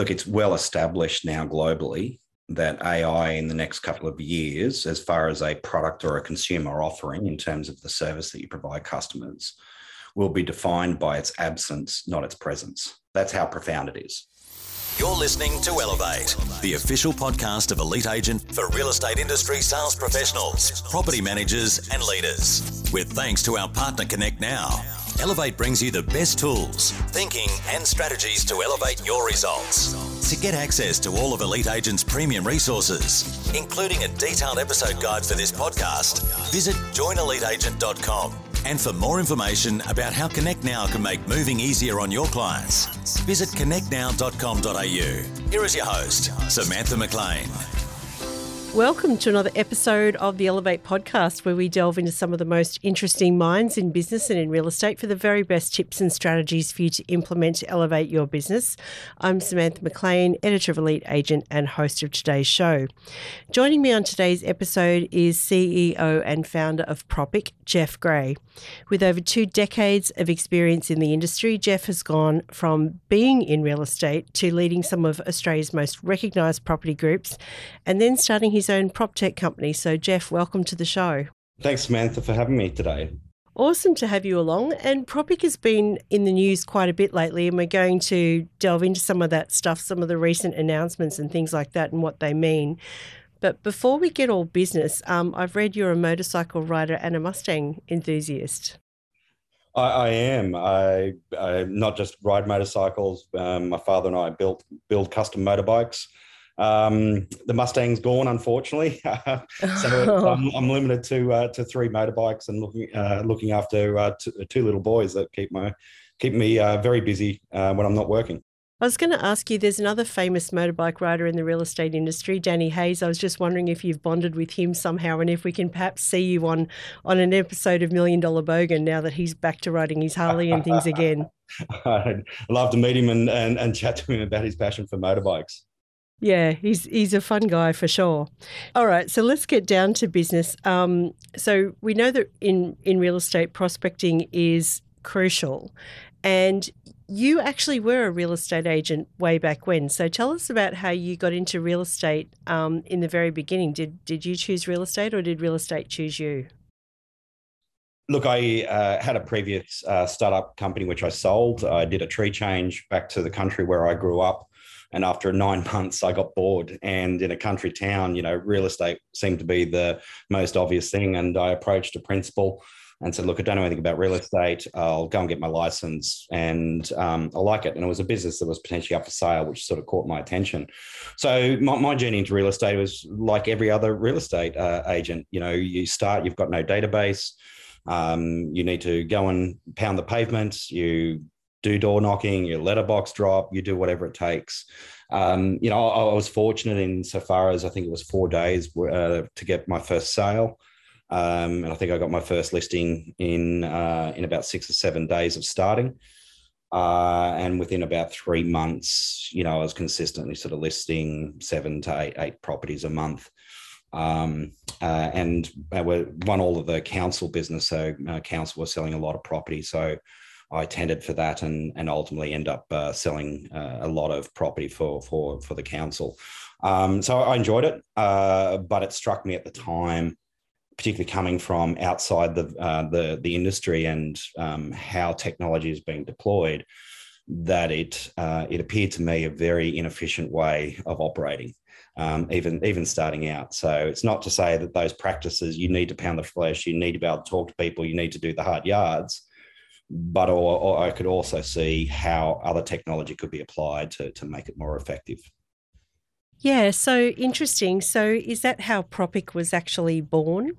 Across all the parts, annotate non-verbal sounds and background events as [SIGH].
look, it's well established now globally that AI in the next couple of years, as far as a product or a consumer offering in terms of the service that you provide customers, will be defined by its absence, not its presence. That's how profound it is. You're listening to Elevate, the official podcast of Elite Agent for real estate industry sales professionals, property managers, and leaders. With thanks to our partner Connect Now. Elevate brings you the best tools, thinking, and strategies to elevate your results. To get access to all of Elite Agent's premium resources, including a detailed episode guide for this podcast, visit joineliteagent.com. And for more information about how Connect Now can make moving easier on your clients, visit connectnow.com.au. Here is your host, Samantha McLean. Welcome to another episode of the Elevate podcast, where we delve into some of the most interesting minds in business and in real estate for the very best tips and strategies for you to implement to elevate your business. I'm Samantha McLean, editor of Elite Agent and host of today's show. Joining me on today's episode is CEO and founder of Propic, Jeff Gray. With over two decades of experience in the industry, Jeff has gone from being in real estate to leading some of Australia's most recognised property groups and then starting his his own prop tech company. So, Jeff, welcome to the show. Thanks, Samantha, for having me today. Awesome to have you along. And Propic has been in the news quite a bit lately, and we're going to delve into some of that stuff, some of the recent announcements and things like that, and what they mean. But before we get all business, um, I've read you're a motorcycle rider and a Mustang enthusiast. I, I am. I, I, not just ride motorcycles. Um, my father and I built build custom motorbikes. Um, the Mustang's gone, unfortunately, [LAUGHS] so I'm, I'm, limited to uh, to three motorbikes and looking uh, looking after uh, t- two little boys that keep my keep me uh, very busy uh, when I'm not working. I was going to ask you. There's another famous motorbike rider in the real estate industry, Danny Hayes. I was just wondering if you've bonded with him somehow, and if we can perhaps see you on on an episode of Million Dollar Bogan now that he's back to riding his Harley and things again. [LAUGHS] I'd love to meet him and, and, and chat to him about his passion for motorbikes. Yeah, he's he's a fun guy for sure. All right, so let's get down to business. Um, so we know that in in real estate, prospecting is crucial, and you actually were a real estate agent way back when. So tell us about how you got into real estate um, in the very beginning. Did did you choose real estate, or did real estate choose you? Look, I uh, had a previous uh, startup company which I sold. I did a tree change back to the country where I grew up. And after [LAUGHS] nine months, I got bored. And in a country town, you know, real estate seemed to be the most obvious thing. And I approached a principal and said, "Look, I don't know anything about real estate. I'll go and get my license, and um, I like it." And it was a business that was potentially up for sale, which sort of caught my attention. So my, my journey into real estate was like every other real estate uh, agent. You know, you start, you've got no database. Um, you need to go and pound the pavement. You do door knocking, you letterbox drop, you do whatever it takes. Um, you know, I, I, was fortunate in so far as I think it was four days uh, to get my first sale. Um, and I think I got my first listing in uh, in about six or seven days of starting. Uh, and within about three months, you know, I was consistently sort of listing seven to eight, eight properties a month. Um, uh, and we won all of the council business. So uh, council was selling a lot of property. So I tendered for that and and ultimately end up uh, selling uh, a lot of property for for for the council. Um, so I enjoyed it, uh, but it struck me at the time, particularly coming from outside the uh, the the industry and um, how technology is being deployed, that it uh, it appeared to me a very inefficient way of operating. Um, even even starting out. So it's not to say that those practices you need to pound the flesh, you need to be able to talk to people, you need to do the hard yards but or, or, I could also see how other technology could be applied to, to make it more effective. Yeah, so interesting. So is that how Propic was actually born?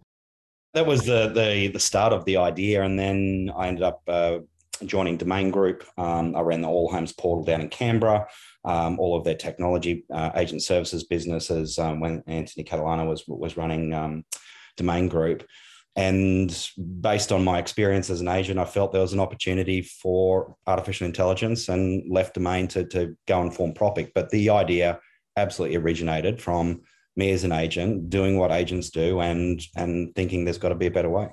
That was the the, the start of the idea, and then I ended up uh, joining Domain Group. Um, I ran the Allhomes portal down in Canberra. Um, all of their technology uh, agent services businesses um, when Anthony Catalano was was running um, Domain Group. And based on my experience as an agent, I felt there was an opportunity for artificial intelligence and left domain to, to go and form Propic. But the idea absolutely originated from me as an agent doing what agents do and and thinking there's got to be a better way.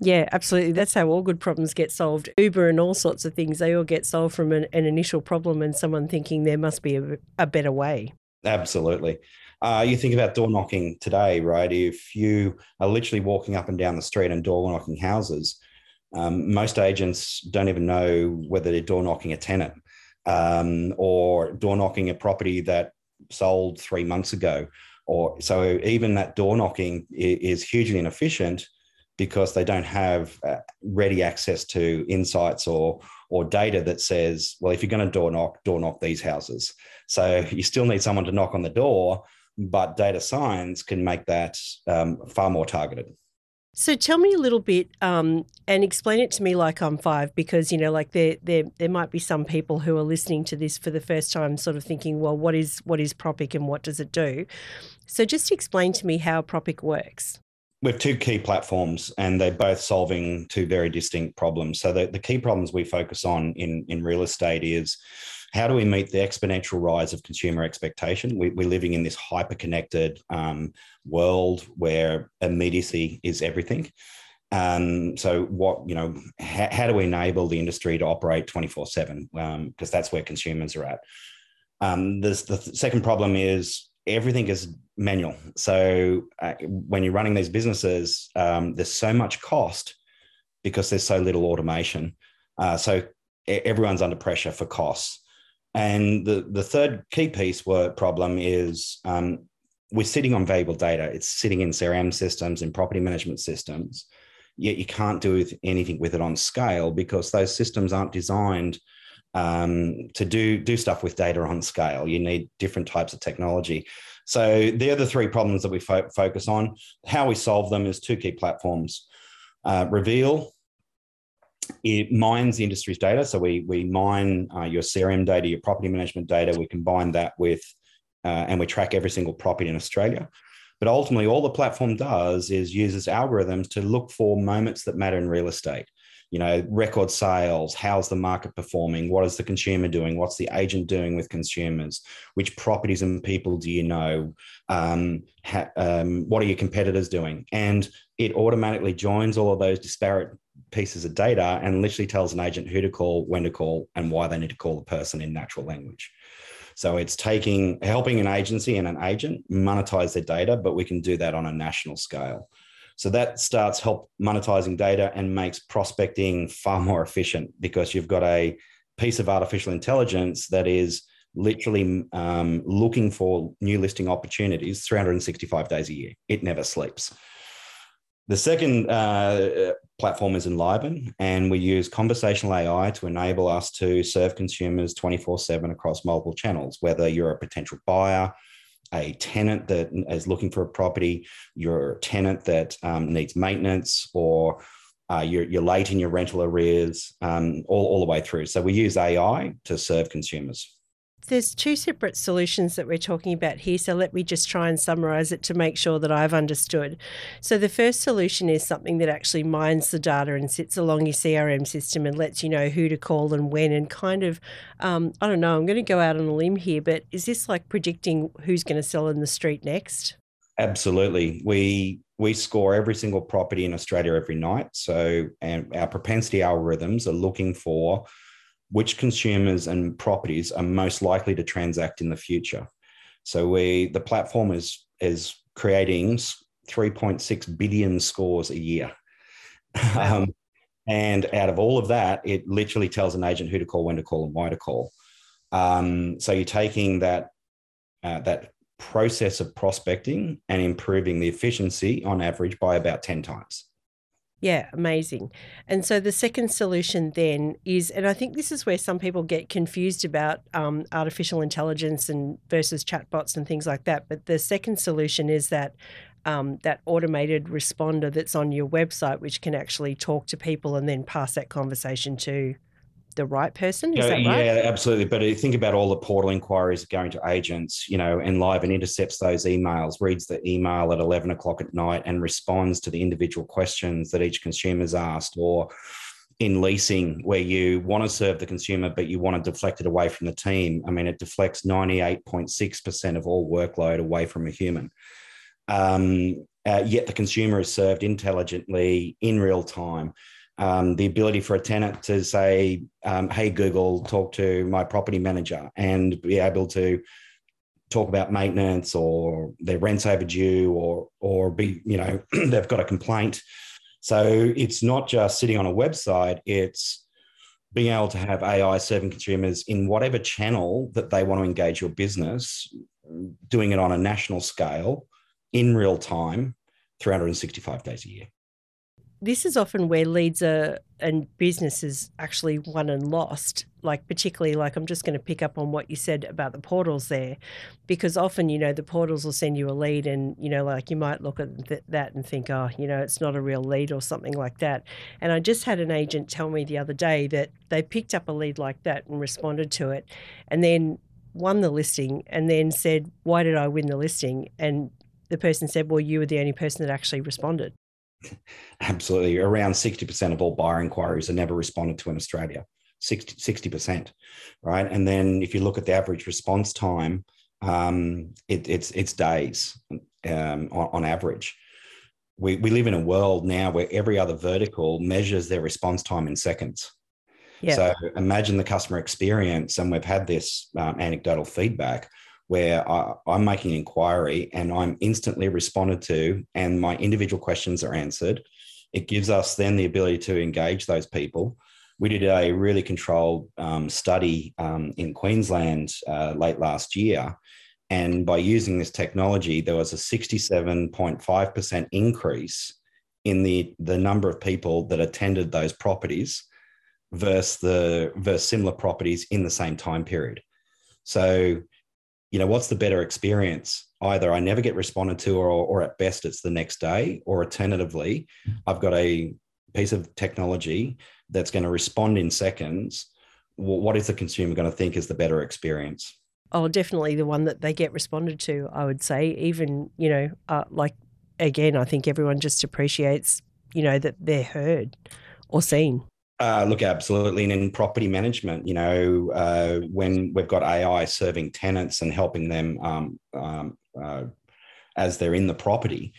Yeah, absolutely. That's how all good problems get solved. Uber and all sorts of things, they all get solved from an, an initial problem and someone thinking there must be a, a better way. Absolutely. Uh, you think about door knocking today, right? If you are literally walking up and down the street and door knocking houses, um, most agents don't even know whether they're door knocking a tenant um, or door knocking a property that sold three months ago. Or so even that door knocking is, hugely inefficient because they don't have uh, ready access to insights or or data that says, well, if you're going to door knock, door knock these houses. So [LAUGHS] you still need someone to knock on the door, but data science can make that um, far more targeted. So tell me a little bit um, and explain it to me like I'm five, because you know, like there, there, there might be some people who are listening to this for the first time, sort of thinking, well, what is what is Propic and what does it do? So just explain to me how Propic works. We have two key platforms, and they're both solving two very distinct problems. So the, the key problems we focus on in in real estate is how do we meet the exponential rise of consumer expectation? We, are living in this hyper connected um, world where immediacy is everything. Um, so what, you know, how, how, do we enable the industry to operate 24 seven? Because um, that's where consumers are at. Um, the second problem is everything is manual. So uh, when you're running these businesses, um, there's so much cost because there's so little automation. Uh, so everyone's under pressure for costs. And the, the third key piece were problem is um, we're sitting on valuable data. It's sitting in CRM systems and property management systems, yet you can't do anything with it on scale because those systems aren't designed um, to do do stuff with data on scale. You need different types of technology. So they're the three problems that we fo- focus on. How we solve them is two key platforms: uh, Reveal, it mines the industry's data. So we we mine uh, your CRM data, your property management data. We combine that with, uh, and we track every single property in Australia. But ultimately, all the platform does is uses algorithms to look for moments that matter in real estate. You know, record sales, how's the market performing? What is the consumer doing? What's the agent doing with consumers? Which properties and people do you know? Um, ha, um, what are your competitors doing? And it automatically joins all of those disparate pieces of data and literally tells an agent who to call, when to call, and why they need to call the person in natural language. So it's taking helping an agency and an agent monetize their data, but we can do that on a national scale. So that starts help monetizing data and makes prospecting far more efficient because you've got a piece of artificial intelligence that is literally um, looking for new listing opportunities 365 days a year. It never sleeps. The second uh, platform is Enliven, and we use conversational AI to enable us to serve consumers 24 7 across multiple channels, whether you're a potential buyer, a tenant that is looking for a property, you're a tenant that um, needs maintenance, or uh, you're, you're, late in your rental arrears, um, all, all the way through. So we use AI to serve consumers. There's two separate solutions that we're talking about here. So let me just try and summarize it to make sure that I've understood. So the first solution is something that actually mines the data and sits along your CRM system and lets you know who to call and when and kind of, um, I don't know, I'm going to go out on a limb here, but is this like predicting who's going to sell in the street next? Absolutely. We we score every single property in Australia every night. So and our propensity algorithms are looking for which consumers and properties are most likely to transact in the future. So we the platform is is creating 3.6 billion scores a year. Wow. Um, and out of all of that, it literally tells an agent who to call, when to call, and why to call. Um, so you're taking that uh, that process of prospecting and improving the efficiency on average by about 10 times. Yeah, amazing. And so the second solution then is, and I think this is where some people get confused about um, artificial intelligence and versus chatbots and things like that. But the second solution is that um, that automated responder that's on your website, which can actually talk to people and then pass that conversation to the right person. Is yeah, that right? Yeah, absolutely. But think about all the portal inquiries going to agents, you know, Enliven and intercepts those emails, reads the email at 11 o'clock at night and responds to the individual questions that each consumer's asked or in leasing where you want to serve the consumer but you want to deflect it away from the team i mean it deflects 98.6% of all workload away from a human um, uh, yet the consumer is served intelligently in real time. Um, the ability for a tenant to say, um, "Hey Google, talk to my property manager," and be able to talk about maintenance or their rent's overdue, or or be you know [CLEARS THROAT] they've got a complaint. So it's not just sitting on a website; it's being able to have AI serving consumers in whatever channel that they want to engage your business, doing it on a national scale in real time, 365 days a year this is often where leads are and businesses actually won and lost. Like particularly like i'm just going to pick up on what you said about the portals there because often you know the portals will send you a lead and you know like you might look at th- that and think oh you know it's not a real lead or something like that. And i just had an agent tell me the other day that they picked up a lead like that and responded to it and then won the listing and then said why did i win the listing? And the person said well you were the only person that actually responded Absolutely. Around 60% of all buyer inquiries are never responded to in Australia. 60, percent right? And then if you look at the average response time, um, it, it's, it's days um, on, on average. We, we live in a world now where every other vertical measures their response time in seconds. Yeah. So imagine the customer experience, and we've had this um, anecdotal feedback where I, am making inquiry and I'm instantly responded to, and my individual questions are answered. It gives us then the ability to engage those people. We did a really controlled um, study um, in Queensland uh, late last year. And by using this technology, there was a 67.5% increase in the, the number of people that attended those properties versus the versus similar properties in the same time period. So you know, what's the better experience? Either I never get responded to, or, or at best it's the next day, or alternatively, I've got a piece of technology that's going to respond in seconds. What is the consumer going to think is the better experience? Oh, definitely the one that they get responded to, I would say. Even, you know, uh, like, again, I think everyone just appreciates, you know, that they're heard or seen. Uh, look, absolutely. And in property management, you know, uh, when we've got AI serving tenants and helping them um, um, uh, as they're in the property,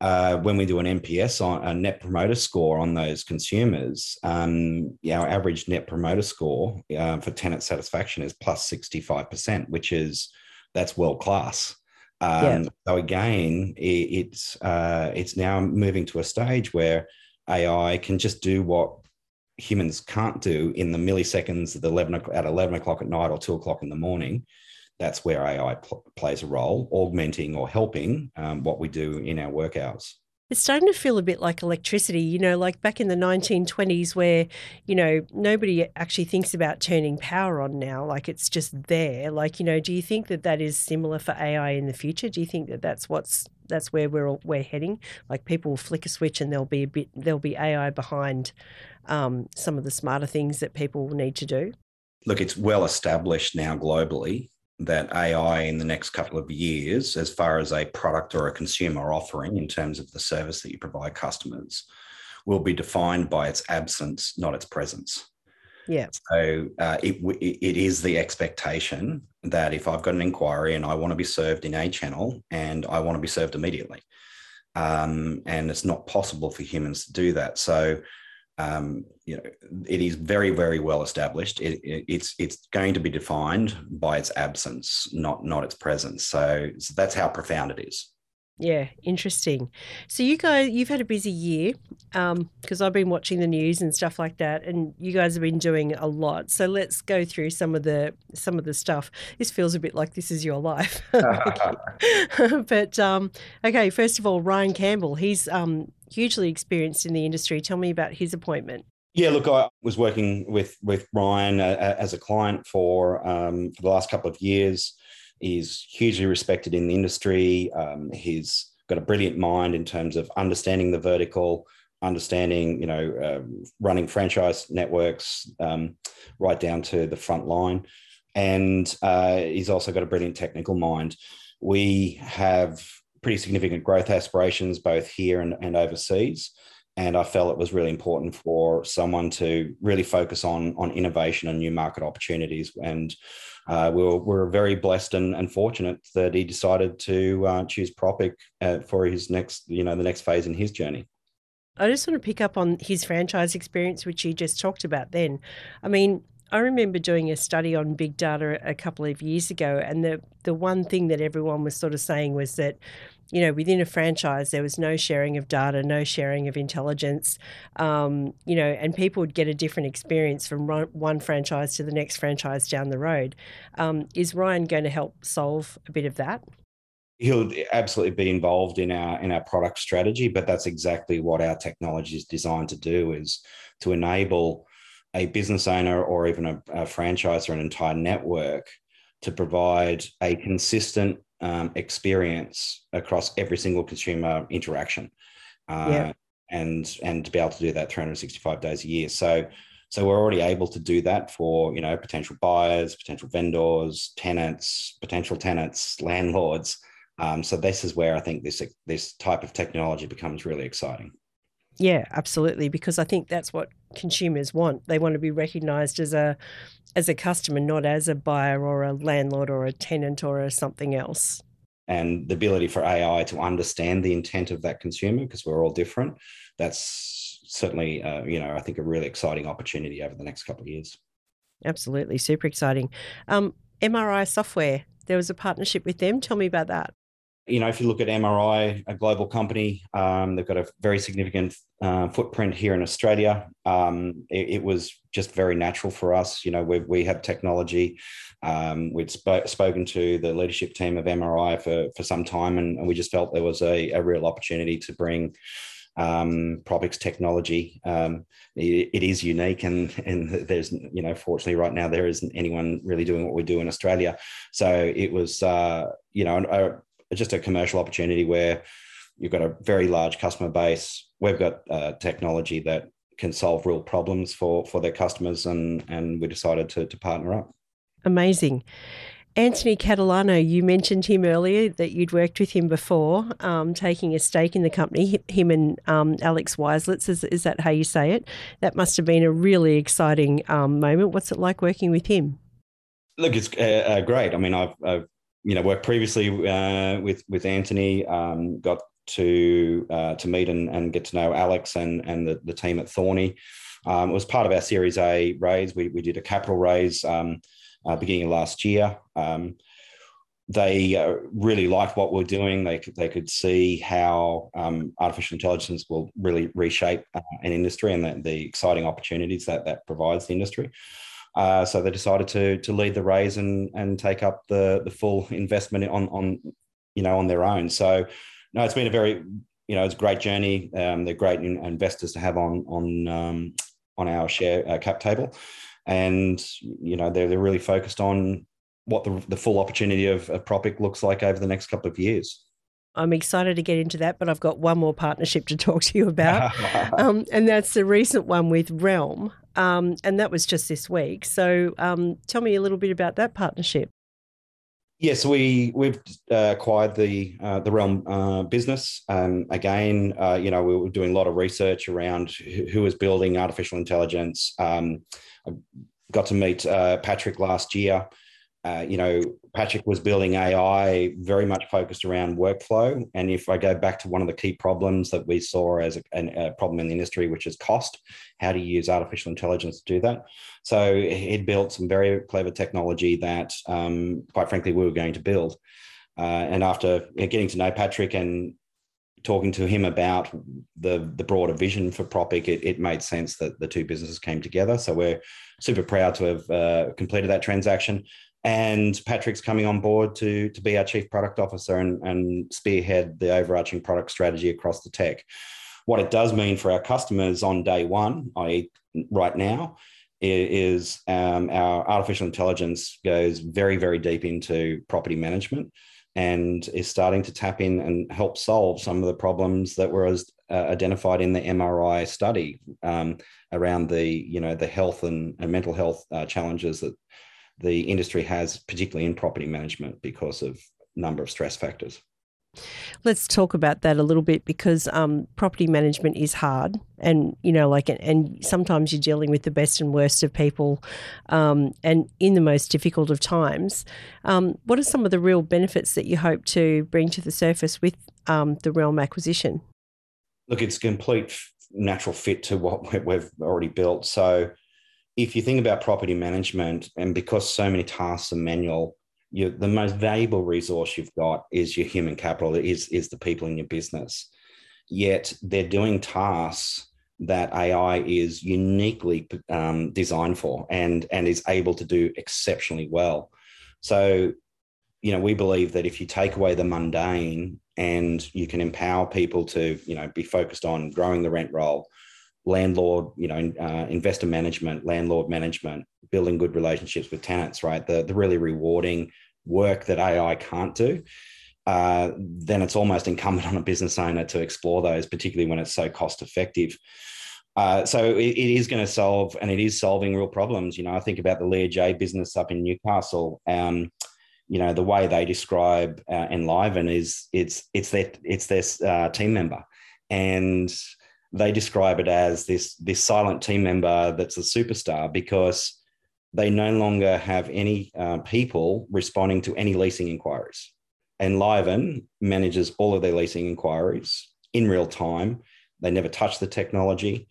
uh, when we do an NPS on a net promoter score on those consumers, um, our average net promoter score uh, for tenant satisfaction is plus 65%, which is that's world class. Um, yeah. So again, it, it's uh, it's now moving to a stage where AI can just do what humans can't do in the milliseconds at 11, at 11 o'clock at night or 2 o'clock in the morning, that's where AI pl- plays a role, augmenting or helping um, what we do in our work hours. It's starting to feel a bit like electricity, you know, like back in the 1920s, where, you know, nobody actually thinks about turning power on now. Like it's just there. Like, you know, do you think that that is similar for AI in the future? Do you think that that's what's that's where we're we're heading? Like people will flick a switch and there'll be a bit there'll be AI behind um, some of the smarter things that people need to do? Look, it's well established now globally that AI in the next couple of years, as far as a product or a consumer offering in terms of the service that you provide customers, will be defined by its absence, not its presence. Yeah. So uh, it, it is the expectation that if I've got an inquiry and I want to be served in a channel and I want to be served immediately, um, and it's not possible for humans to do that. So um, you know, it is very, very well established. It, it, it's it's going to be defined by its absence, not not its presence. So, so that's how profound it is. Yeah, interesting. So you guys, you've had a busy year because um, I've been watching the news and stuff like that, and you guys have been doing a lot. So let's go through some of the some of the stuff. This feels a bit like this is your life, [LAUGHS] [LAUGHS] but um, okay. First of all, Ryan Campbell, he's um, hugely experienced in the industry. Tell me about his appointment. Yeah, look, I was working with with Ryan uh, as a client for um, for the last couple of years. He's hugely respected in the industry. Um, he's got a brilliant mind in terms of understanding the vertical, understanding, you know, uh, running franchise networks um, right down to the front line. And uh, he's also got a brilliant technical mind. We have pretty significant growth aspirations both here and, and overseas. And I felt it was really important for someone to really focus on, on innovation and new market opportunities. And uh, we, were, we were very blessed and, and fortunate that he decided to uh, choose Propic uh, for his next, you know, the next phase in his journey. I just want to pick up on his franchise experience, which you just talked about then. I mean, I remember doing a study on big data a couple of years ago, and the, the one thing that everyone was sort of saying was that you know, within a franchise, there was no sharing of data, no sharing of intelligence, um, you know, and people would get a different experience from one franchise to the next franchise down the road. Um, is Ryan going to help solve a bit of that? He'll absolutely be involved in our in our product strategy, but that's exactly what our technology is designed to do: is to enable a business owner or even a, a franchise or an entire network to provide a consistent um, experience across every single consumer interaction. Uh, yeah. And and to be able to do that 365 days a year. So so we're already able to do that for you know potential buyers, potential vendors, tenants, potential tenants, landlords. Um, so this is where I think this this type of technology becomes really exciting. Yeah, absolutely. Because I think that's what consumers want. They want to be recognised as a as a customer, not as a buyer or a landlord or a tenant or a something else. And the ability for AI to understand the intent of that consumer, because we're all different, that's certainly, uh, you know, I think a really exciting opportunity over the next couple of years. Absolutely, super exciting. Um, MRI software, there was a partnership with them. Tell me about that you know, if you look at MRI, a global company, um, they've got a very significant uh, footprint here in Australia. Um, it, it, was just very natural for us. You know, we we have technology. Um, we'd sp- spoken to the leadership team of MRI for for some time, and, and we just felt there was a, a real opportunity to bring um, Propic's technology. Um, it, it is unique, and and there's you know fortunately right now there isn't anyone really doing what we do in Australia. So it was uh, you know a, just a commercial opportunity where you've got a very large customer base. We've got uh, technology that can solve real problems for for their customers, and and we decided to to partner up. Amazing. Anthony Catalano, you mentioned him earlier that you'd worked with him before, um, taking a stake in the company. Him and um, Alex Waislitz, is, is that how you say it? That must have been a really exciting um, moment. What's it like working with him? Look, it's uh, uh, great. I mean, I've, I've you know, worked previously uh, with with Anthony. Um, got to uh, to meet and, and get to know Alex and and the, the team at Thorney. Um, it was part of our Series A raise. We, we did a capital raise um, uh, beginning of last year. Um, they uh, really liked what we're doing. They could, they could see how um, artificial intelligence will really reshape uh, an industry and the, the exciting opportunities that that provides the industry. Uh, so they decided to to lead the raise and and take up the the full investment on on you know on their own. So no, it's been a very you know it's a great journey. Um, they're great investors to have on on um, on our share uh, cap table, and you know they're they're really focused on what the, the full opportunity of, of Propic looks like over the next couple of years. I'm excited to get into that, but I've got one more partnership to talk to you about. [LAUGHS] um, and that's the recent one with Realm. Um, and that was just this week. So um, tell me a little bit about that partnership. Yes, we we've uh, acquired the uh, the Realm uh, business. Um, again, uh, you know, we were doing a lot of research around who was building artificial intelligence. Um, I got to meet uh, Patrick last year. Uh, you know, Patrick was building AI very much focused around workflow. And if I go back to one of the key problems that we saw as a, a problem in the industry, which is cost, how do you use artificial intelligence to do that? So he'd built some very clever technology that, um, quite frankly, we were going to build. Uh, and after getting to know Patrick and talking to him about the the broader vision for Propic, it, it made sense that the two businesses came together. So we're super proud to have uh, completed that transaction and Patrick's coming on board to to be our chief product officer and, and spearhead the overarching product strategy across the tech. What it does mean for our customers on day one, i.e., right now, is um, our artificial intelligence goes very very deep into property management and is starting to tap in and help solve some of the problems that were as, uh, identified in the MRI study um, around the you know the health and, and mental health uh, challenges that the industry has, particularly in property management, because of number of stress factors. Let's talk about that a little bit because um, property management is hard, and you know, like, and sometimes you're dealing with the best and worst of people, um, and in the most difficult of times. Um, what are some of the real benefits that you hope to bring to the surface with um, the Realm acquisition? Look, it's a complete natural fit to what we've already built. So, if you think about property management, and because so many tasks are manual, you, the most valuable resource you've got is your human capital, is, is the people in your business. Yet they're doing tasks that AI is uniquely um, designed for and, and is able to do exceptionally well. So, you know, we believe that if you take away the mundane and you can empower people to, you know, be focused on growing the rent roll, landlord, you know, uh, investor management, landlord management, building good relationships with tenants, right? The, the really rewarding work that AI can't do. Uh, then it's almost incumbent on a business owner to explore those, particularly when it's so cost effective. Uh, so it, it is going to solve, and it is solving real problems. You know, I think about the Learjet business up in Newcastle. Um, you know, the way they describe uh, Enliven is it's it's their it's their uh, team member, and they describe it as this this silent team member that's a superstar because they no longer have any uh, people responding to any leasing inquiries. Enliven manages all of their leasing inquiries in real time. They never touch the technology.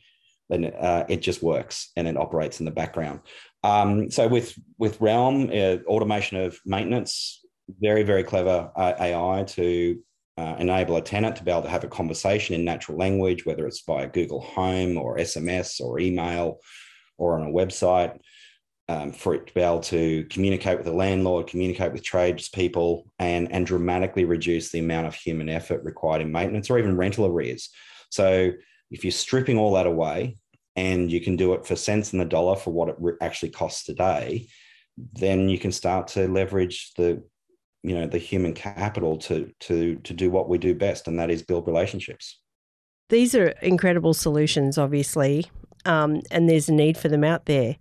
Then uh, it just works and it operates in the background. Um, so with with Realm, uh, automation of maintenance, very very clever uh, AI to uh, enable a tenant to be able to have a conversation in natural language, whether it's via Google Home or SMS or email or on a website, um, for it to be able to communicate with the landlord, communicate with tradespeople, and, and dramatically reduce the amount of human effort required in maintenance or even rental arrears. So if you're stripping all that away and you can do it for cents in the dollar for what it actually costs today, then you can start to leverage the you know the human capital to to to do what we do best and that is build relationships. These are incredible solutions obviously um, and there's a need for them out there.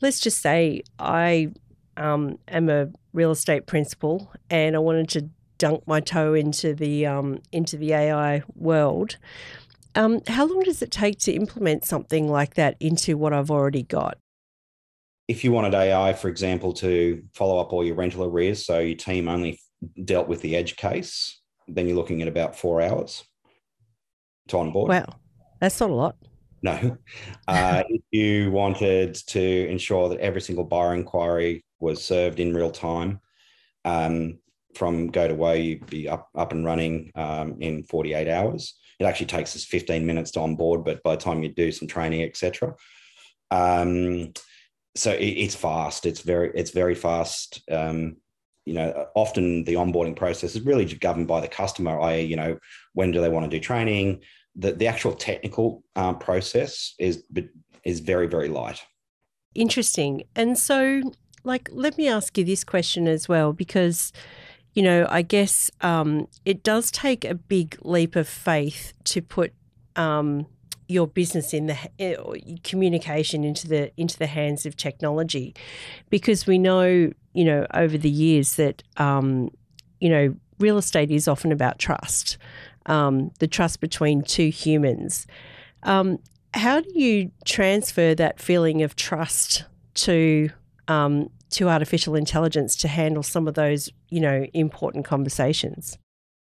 Let's just say i um, am a real estate principal and i wanted to dunk my toe into the um, into the ai world. Um, how long does it take to implement something like that into what i've already got if you wanted AI, for example, to follow up all your rental arrears, so your team only dealt with the edge case, then you're looking at about four hours to onboard. Wow, that's not a lot. No. [LAUGHS] Uh, if you wanted to ensure that every single buyer inquiry was served in real time, um, from go to way, you'd be up, up and running um, in 48 hours. It actually takes us 15 minutes to onboard, but by the time you do some training, etc. Um, so it, it's fast. It's very it's very fast. Um, you know, often the onboarding process is really governed by the customer. I, you know, when do they want to do training? The the actual technical um, process is is very very light. Interesting. And so, like, let me ask you this question as well, because you know, I guess um, it does take a big leap of faith to put um, your business in the eh, communication into the into the hands of technology, because we know you know over the years that um, you know real estate is often about trust, um, the trust between two humans. Um, how do you transfer that feeling of trust to um, to artificial intelligence to handle some of those you know important conversations?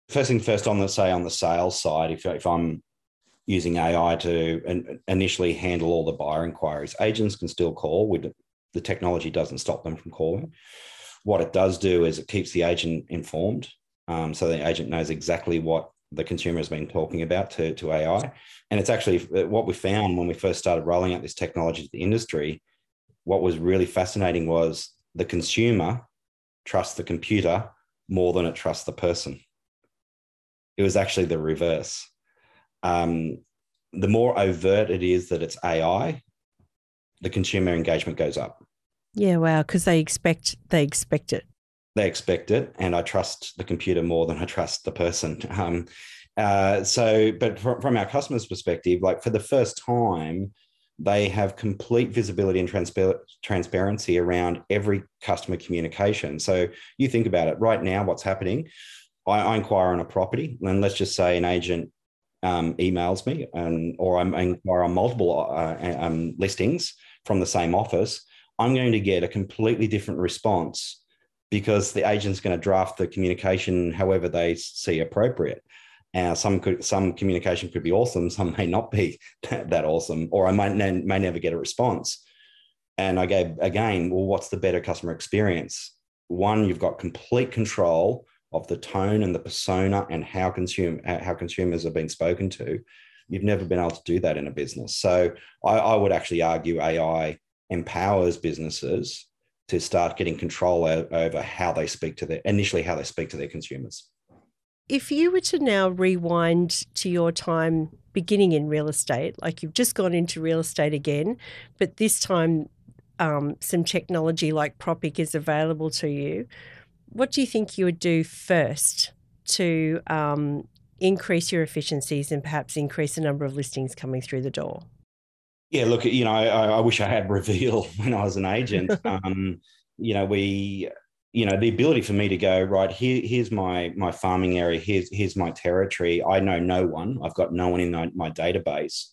First thing first, on the say on the sales side, if, if I'm using AI to initially handle all the buyer inquiries. Agents can still call. The technology doesn't stop them from calling. What it does do is it keeps the agent informed, um, so the agent knows exactly what the consumer has been talking about to, to AI. And it's actually what we found when we first started rolling out this technology to the industry. What was really fascinating was the consumer trusts the computer more than it trusts the person. It was actually the reverse um, the more overt it is that it's AI, the consumer engagement goes up. Yeah, wow, because they expect they expect it. They expect it, and I trust the computer more than I trust the person. [LAUGHS] Um, uh, so, but from, from our customers' perspective, like for the first time, they have complete visibility and transpar- transparency around every customer communication. So you think about it right now, what's happening? I, I inquire on a property, and let's just say an agent um, emails me, and or I'm inquire on multiple uh, um, listings from the same office, I'm going to get a completely different response because the agent's going to draft the communication however they see appropriate. Uh, some could, some communication could be awesome, [LAUGHS] some may not be that, awesome, or I might ne- may never get a response. And I gave again, well, what's the better customer experience? One, you've got complete control of the tone and the persona and how consume how consumers are being spoken to. You've never been able to do that in a business. So I, I would actually argue AI empowers businesses to start getting control over how they speak to their initially how they speak to their consumers. If you were to now rewind to your time beginning in real estate, like you've just gone into real estate again, but this time um, some technology like Propic is available to you, what do you think you would do first to um, increase your efficiencies and perhaps increase the number of listings coming through the door? Yeah, look, you know, I, I wish I had [LAUGHS] Reveal when I was an agent. [LAUGHS] um, you know, we, you know, the ability for me to go right here. Here's my my farming area. Here's here's my territory. I know no one. I've got no one in my, my database.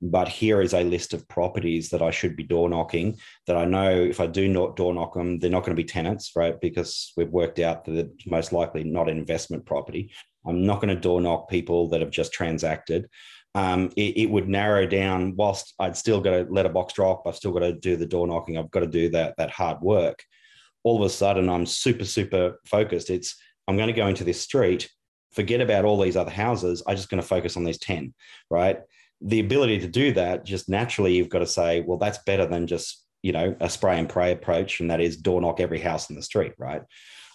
But here is a list of properties that I should be door knocking. That I know if I do not door knock them, they're not going to be tenants, right? Because we've worked out that it's most likely not an investment property. I'm not going to door knock people that have just transacted um, it, it, would narrow down whilst I'd still got to letterbox drop. I've still got to do the door knocking. I've got to do that, that hard work. All of a sudden, I'm super, super focused. It's, I'm going to go into this street, forget about all these other houses. I'm just going to focus on these 10, right? The ability to do that, just naturally, you've got to say, well, that's better than just, you know, a spray and pray approach. And that is door knock every house in the street, right?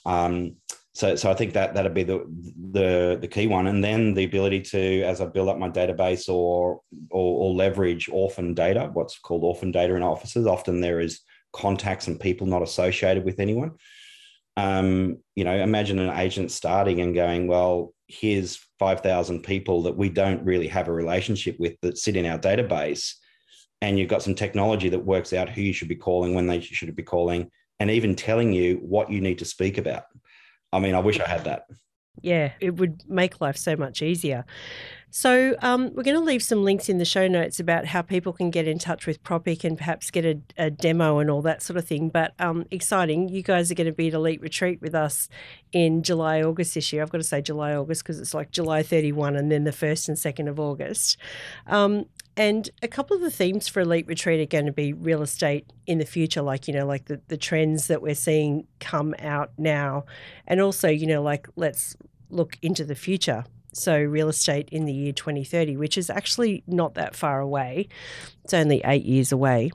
Um, so, so I think that that'd be the, the the key one, and then the ability to, as I build up my database or, or or, leverage orphan data, what's called orphan data in offices. Often there is contacts and people not associated with anyone. Um, you know, imagine an agent starting and going, well, here's five thousand people that we don't really have a relationship with that sit in our database, and you've got some technology that works out who you should be calling, when they should be calling, and even telling you what you need to speak about I mean, I wish I had that. Yeah, it would make life so much easier. So, um, we're going to leave some links in the show notes about how people can get in touch with Propic and perhaps get a, a demo and all that sort of thing. But um, exciting, you guys are going to be at Elite Retreat with us in July, August this year. I've got to say July, August because it's like July 31 and then the 1st and 2nd of August. Um, and a couple of the themes for Elite Retreat are going to be real estate in the future, like, you know, like the, the trends that we're seeing come out now. And also, you know, like let's look into the future so real estate in the year 2030, which is actually not that far away. It's only eight years away.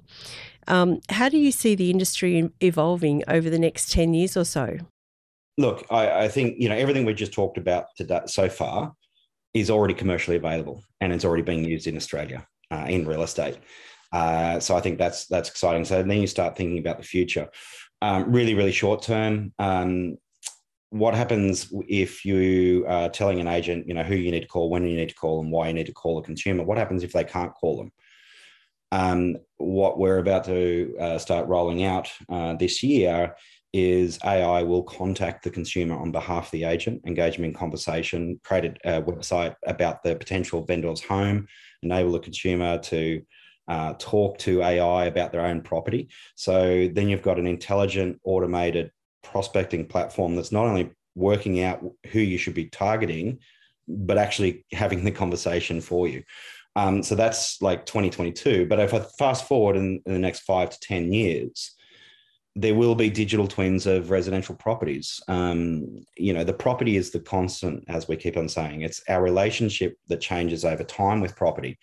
Um, how do you see the industry evolving over the next 10 years or so? Look, I, I think, you know, everything we just talked about today so far is already commercially available and it's already being used in Australia uh, in real estate. Uh, so I think that's that's exciting. So then you start thinking about the future. Um, really, really short term. Um, what happens if you are telling an agent, you know, who you need to call, when you need to call, and why you need to call a consumer? What happens if they can't call them? Um, what we're about to uh, start rolling out uh, this year is AI will contact the consumer on behalf of the agent, engage them in conversation, create a website about the potential vendor's home, enable the consumer to uh, talk to AI about their own property. So then you've got an intelligent, automated prospecting platform that's not only working out who you should be targeting, but actually having the conversation for you. Um, so that's like 2022. But if I fast forward in, in, the next five to 10 years, there will be digital twins of residential properties. Um, you know, the property is the constant, as we keep on saying. It's our relationship that changes over time with property.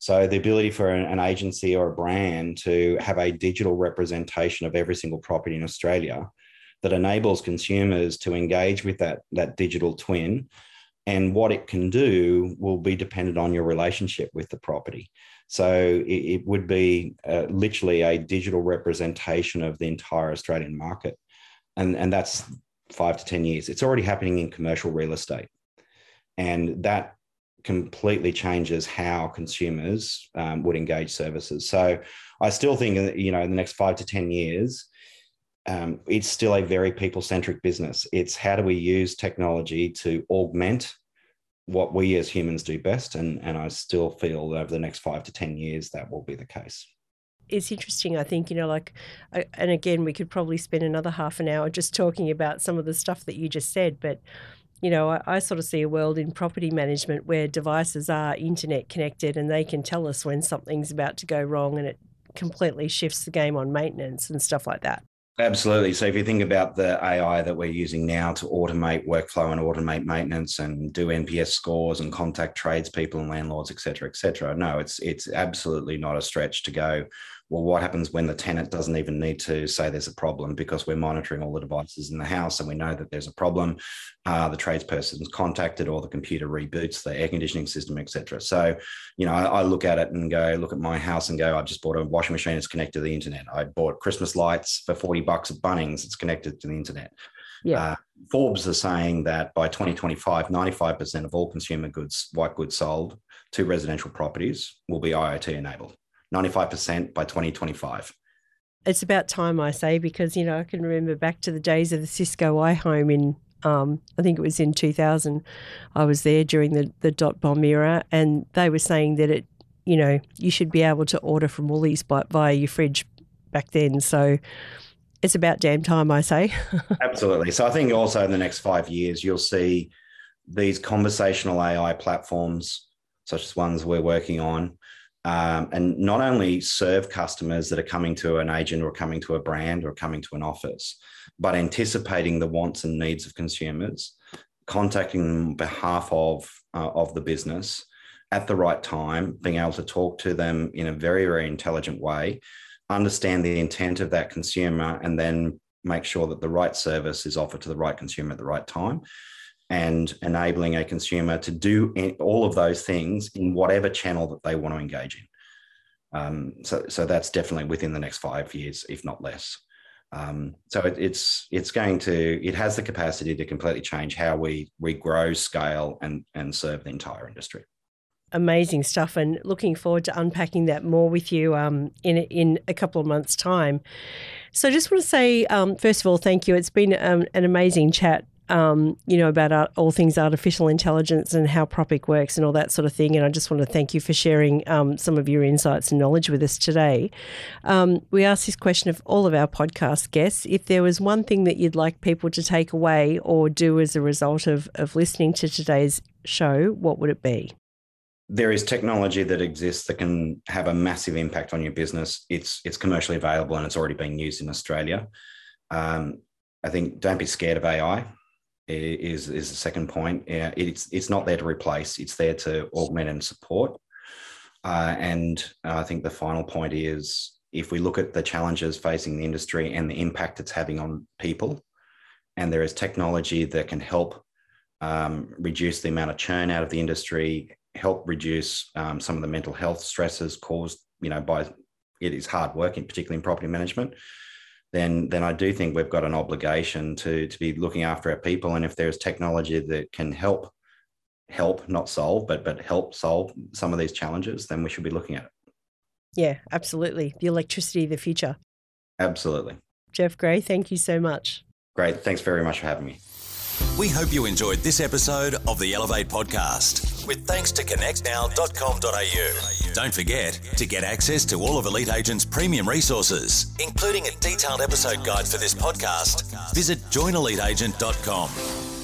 So the ability for an, an agency or a brand to have a digital representation of every single property in Australia that enables consumers to engage with that, that digital twin. And what it can do will be dependent on your relationship with the property. So it, it would be uh, literally a digital representation of the entire Australian market. And, and that's five to 10 years. It's already happening in commercial real estate. And that completely changes how consumers um, would engage services. So I still think, you know, in the next five to 10 years, um, it's still a very people centric business. It's how do we use technology to augment what we as humans do best. And, and I still feel over the next five to 10 years that will be the case. It's interesting, I think, you know, like, and again, we could probably spend another half an hour just talking about some of the stuff that you just said, but you know, I, I, sort of see a world in property management where devices are internet connected and they can tell us when something's about to go wrong and it completely shifts the game on maintenance and stuff like that. Absolutely. So if you think about the AI that we're using now to automate workflow and automate maintenance and do NPS scores and contact tradespeople and landlords, et cetera, et cetera. No, it's it's absolutely not a stretch to go well, what happens when the tenant doesn't even need to say there's a problem because we're monitoring all the devices in the house and we know that there's a problem. Uh, the tradesperson's contacted or the computer reboots the air conditioning system, etc. So, you know, I, I, look at it and go, look at my house and go, I've just bought a washing machine. It's connected to the internet. I bought Christmas lights for 40 bucks at Bunnings. It's connected to the internet. Yeah. Uh, Forbes are saying that by 2025, 95% of all consumer goods, white goods sold to residential properties will be IoT enabled. 95% by 2025. It's about time, I say, because, you know, I can remember back to the days of the Cisco iHome in, um, I think it was in 2000. I was there during the, the dot bomb era, and they were saying that it, you know, you should be able to order from Woolies by, via your fridge back then. So it's about damn time, I say. [LAUGHS] Absolutely. So I think also in the next five years, you'll see these conversational AI platforms, such as ones we're working on, um, and not only serve customers that are coming to an agent or coming to a brand or coming to an office, but anticipating the wants and needs of consumers, contacting them on behalf of, uh, of the business at the right time, being able to talk to them in a very, very intelligent way, understand the intent of that consumer, and then make sure that the right service is offered to the right consumer at the right time and enabling a consumer to do all of those things in whatever channel that they want to engage in. Um, so, so that's definitely within the next five years, if not less. Um, so it, it's it's going to it has the capacity to completely change how we we grow, scale, and and serve the entire industry. Amazing stuff, and looking forward to unpacking that more with you um, in in a couple of months' time. So, I just want to say, um, first of all, thank you. It's been um, an amazing chat um, you know, about art, all things artificial intelligence and how Propic works and all that sort of thing. And I just want to thank you for sharing um, some of your insights and knowledge with us today. Um, we ask this question of all of our podcast guests. If there was one thing that you'd like people to take away or do as a result of, of listening to today's show, what would it be? There is technology that exists that can have a massive impact on your business. It's it's commercially available and it's already being used in Australia. Um, I think don't be scared of AI is is the second point. It's it's not there to replace; it's there to augment and support. Uh, and I think the final point is if we look at the challenges facing the industry and the impact it's having on people, and there is technology that can help um, reduce the amount of churn out of the industry, help reduce um, some of the mental health stresses caused, you know, by it is hard work, particularly in property management then then I do think we've got an obligation to to be looking after our people. And if there's technology that can help help not solve but but help solve some of these challenges, then we should be looking at it. Yeah, absolutely. The electricity of the future. Absolutely. Jeff Gray, thank you so much. Great. Thanks very much for having me. We hope you enjoyed this episode of the Elevate podcast with thanks to connectnow.com.au. Don't forget to get access to all of Elite Agent's premium resources, including a detailed episode guide for this podcast. Visit joineliteagent.com.